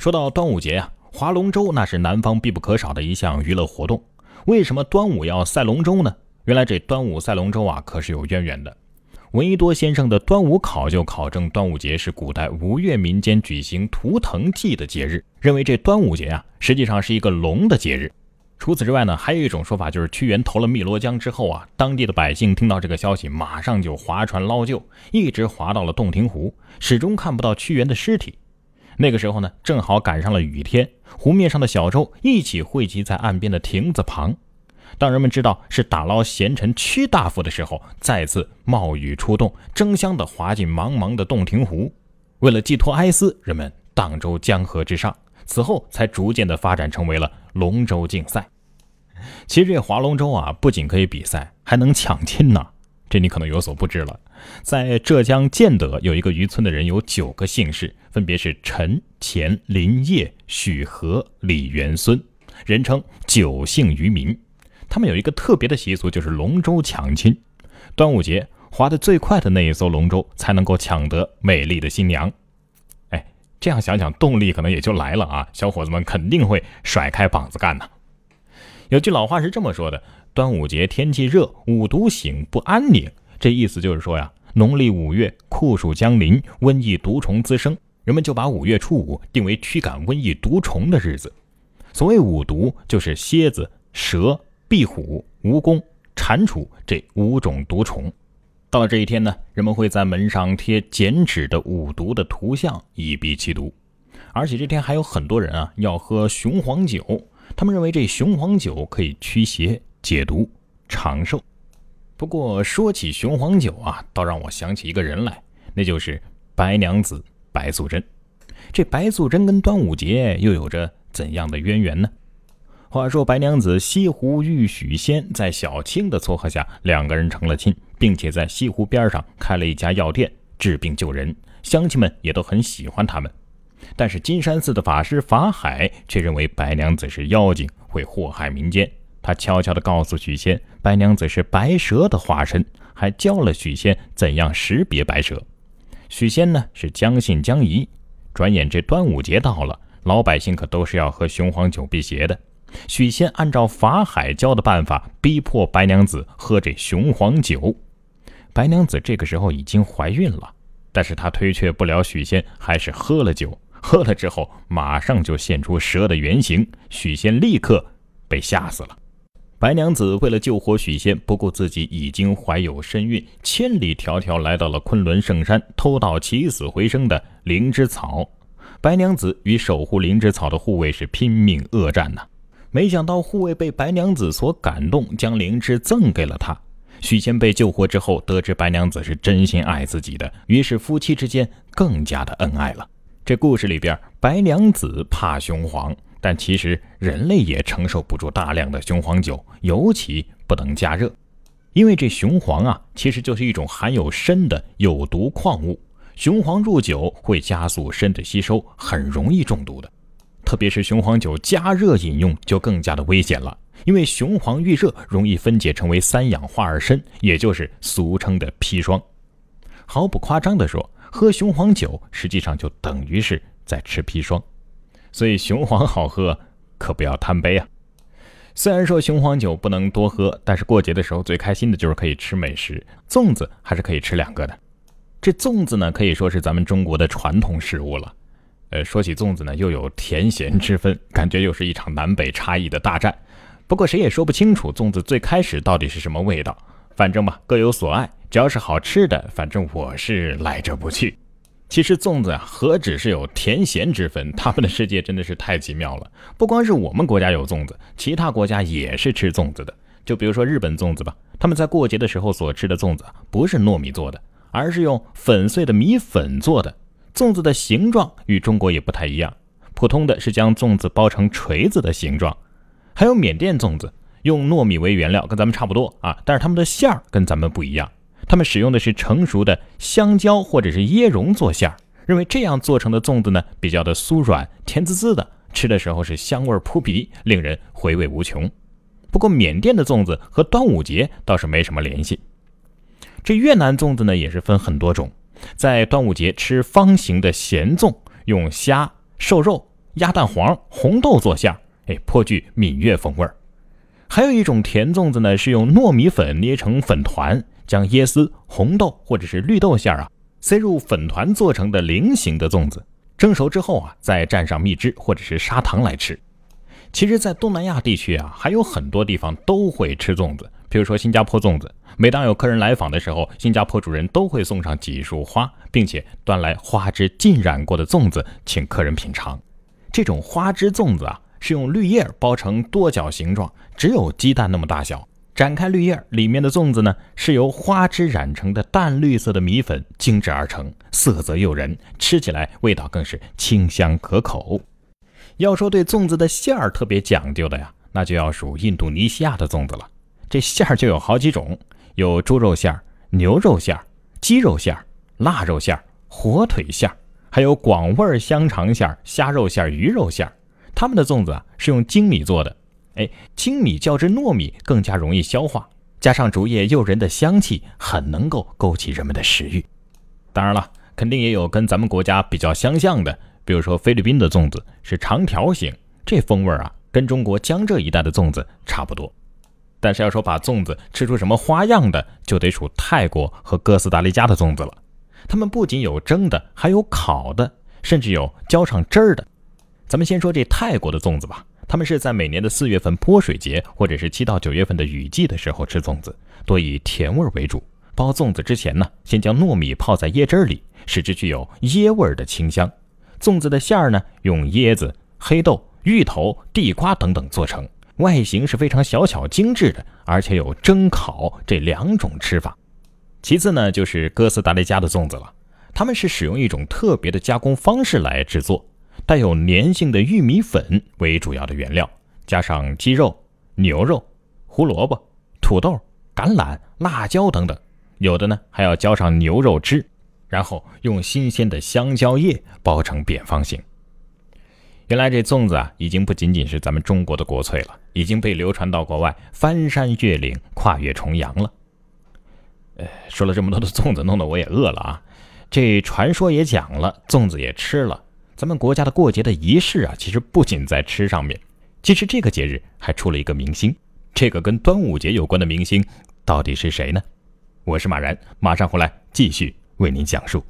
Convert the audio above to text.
说到端午节呀，划龙舟那是南方必不可少的一项娱乐活动。为什么端午要赛龙舟呢？原来这端午赛龙舟啊，可是有渊源的。闻一多先生的《端午考》就考证，端午节是古代吴越民间举行图腾祭的节日，认为这端午节啊，实际上是一个龙的节日。除此之外呢，还有一种说法，就是屈原投了汨罗江之后啊，当地的百姓听到这个消息，马上就划船捞救，一直划到了洞庭湖，始终看不到屈原的尸体。那个时候呢，正好赶上了雨天，湖面上的小舟一起汇集在岸边的亭子旁。当人们知道是打捞贤臣屈大夫的时候，再次冒雨出动，争相的划进茫茫的洞庭湖。为了寄托哀思，人们荡舟江河之上。此后才逐渐的发展成为了龙舟竞赛。其实这划龙舟啊，不仅可以比赛，还能抢亲呢。这你可能有所不知了，在浙江建德有一个渔村的人有九个姓氏，分别是陈、钱、林、叶、许、何、李、元、孙，人称九姓渔民。他们有一个特别的习俗，就是龙舟抢亲。端午节划得最快的那一艘龙舟，才能够抢得美丽的新娘。哎，这样想想，动力可能也就来了啊！小伙子们肯定会甩开膀子干呢。有句老话是这么说的。端午节天气热，五毒醒不安宁。这意思就是说呀，农历五月酷暑将临，瘟疫毒虫滋生，人们就把五月初五定为驱赶瘟疫毒虫的日子。所谓五毒，就是蝎子、蛇、壁虎、蜈蚣、蟾蜍这五种毒虫。到了这一天呢，人们会在门上贴剪纸的五毒的图像，以避其毒。而且这天还有很多人啊要喝雄黄酒，他们认为这雄黄酒可以驱邪。解毒长寿，不过说起雄黄酒啊，倒让我想起一个人来，那就是白娘子白素贞。这白素贞跟端午节又有着怎样的渊源呢？话说白娘子西湖遇许仙，在小青的撮合下，两个人成了亲，并且在西湖边上开了一家药店，治病救人，乡亲们也都很喜欢他们。但是金山寺的法师法海却认为白娘子是妖精，会祸害民间。他悄悄地告诉许仙，白娘子是白蛇的化身，还教了许仙怎样识别白蛇。许仙呢是将信将疑。转眼这端午节到了，老百姓可都是要喝雄黄酒辟邪的。许仙按照法海教的办法，逼迫白娘子喝这雄黄酒。白娘子这个时候已经怀孕了，但是她推却不了许仙，还是喝了酒。喝了之后，马上就现出蛇的原形，许仙立刻被吓死了。白娘子为了救活许仙，不顾自己已经怀有身孕，千里迢迢来到了昆仑圣山，偷盗起死回生的灵芝草。白娘子与守护灵芝草的护卫是拼命恶战呐。没想到护卫被白娘子所感动，将灵芝赠给了她。许仙被救活之后，得知白娘子是真心爱自己的，于是夫妻之间更加的恩爱了。这故事里边，白娘子怕雄黄。但其实人类也承受不住大量的雄黄酒，尤其不能加热，因为这雄黄啊，其实就是一种含有砷的有毒矿物。雄黄入酒会加速砷的吸收，很容易中毒的。特别是雄黄酒加热饮用就更加的危险了，因为雄黄遇热容易分解成为三氧化二砷，也就是俗称的砒霜。毫不夸张地说，喝雄黄酒实际上就等于是在吃砒霜。所以雄黄好喝，可不要贪杯啊！虽然说雄黄酒不能多喝，但是过节的时候最开心的就是可以吃美食，粽子还是可以吃两个的。这粽子呢，可以说是咱们中国的传统食物了。呃，说起粽子呢，又有甜咸之分，感觉又是一场南北差异的大战。不过谁也说不清楚粽子最开始到底是什么味道。反正吧，各有所爱，只要是好吃的，反正我是来者不拒。其实粽子啊，何止是有甜咸之分，他们的世界真的是太奇妙了。不光是我们国家有粽子，其他国家也是吃粽子的。就比如说日本粽子吧，他们在过节的时候所吃的粽子不是糯米做的，而是用粉碎的米粉做的。粽子的形状与中国也不太一样，普通的是将粽子包成锤子的形状。还有缅甸粽子，用糯米为原料，跟咱们差不多啊，但是他们的馅儿跟咱们不一样。他们使用的是成熟的香蕉或者是椰蓉做馅儿，认为这样做成的粽子呢比较的酥软甜滋滋的，吃的时候是香味扑鼻，令人回味无穷。不过缅甸的粽子和端午节倒是没什么联系。这越南粽子呢也是分很多种，在端午节吃方形的咸粽，用虾、瘦肉、鸭蛋黄、红豆做馅儿，哎，颇具闽粤风味儿。还有一种甜粽子呢，是用糯米粉捏成粉团，将椰丝、红豆或者是绿豆馅儿啊塞入粉团做成的菱形的粽子。蒸熟之后啊，再蘸上蜜汁或者是砂糖来吃。其实，在东南亚地区啊，还有很多地方都会吃粽子，比如说新加坡粽子。每当有客人来访的时候，新加坡主人都会送上几束花，并且端来花枝浸染过的粽子，请客人品尝。这种花枝粽子啊。是用绿叶包成多角形状，只有鸡蛋那么大小。展开绿叶，里面的粽子呢是由花枝染成的淡绿色的米粉精制而成，色泽诱人，吃起来味道更是清香可口。要说对粽子的馅儿特别讲究的呀，那就要数印度尼西亚的粽子了。这馅儿就有好几种，有猪肉馅儿、牛肉馅儿、鸡肉馅儿、腊肉馅儿、火腿馅儿，还有广味香肠馅儿、虾肉馅儿、鱼肉馅儿。他们的粽子啊是用精米做的，哎，精米较之糯米更加容易消化，加上竹叶诱人的香气，很能够勾起人们的食欲。当然了，肯定也有跟咱们国家比较相像的，比如说菲律宾的粽子是长条形，这风味啊跟中国江浙一带的粽子差不多。但是要说把粽子吃出什么花样的，就得数泰国和哥斯达黎加的粽子了。他们不仅有蒸的，还有烤的，甚至有浇上汁儿的。咱们先说这泰国的粽子吧，他们是在每年的四月份泼水节，或者是七到九月份的雨季的时候吃粽子，多以甜味为主。包粽子之前呢，先将糯米泡在椰汁里，使之具有椰味的清香。粽子的馅儿呢，用椰子、黑豆、芋头、地瓜等等做成，外形是非常小巧精致的，而且有蒸烤这两种吃法。其次呢，就是哥斯达黎加的粽子了，他们是使用一种特别的加工方式来制作。带有粘性的玉米粉为主要的原料，加上鸡肉、牛肉、胡萝卜、土豆、橄榄、辣椒等等，有的呢还要浇上牛肉汁，然后用新鲜的香蕉叶包成扁方形。原来这粽子啊，已经不仅仅是咱们中国的国粹了，已经被流传到国外，翻山越岭，跨越重洋了。呃，说了这么多的粽子，弄得我也饿了啊！这传说也讲了，粽子也吃了。咱们国家的过节的仪式啊，其实不仅在吃上面，其实这个节日还出了一个明星。这个跟端午节有关的明星到底是谁呢？我是马然，马上回来继续为您讲述。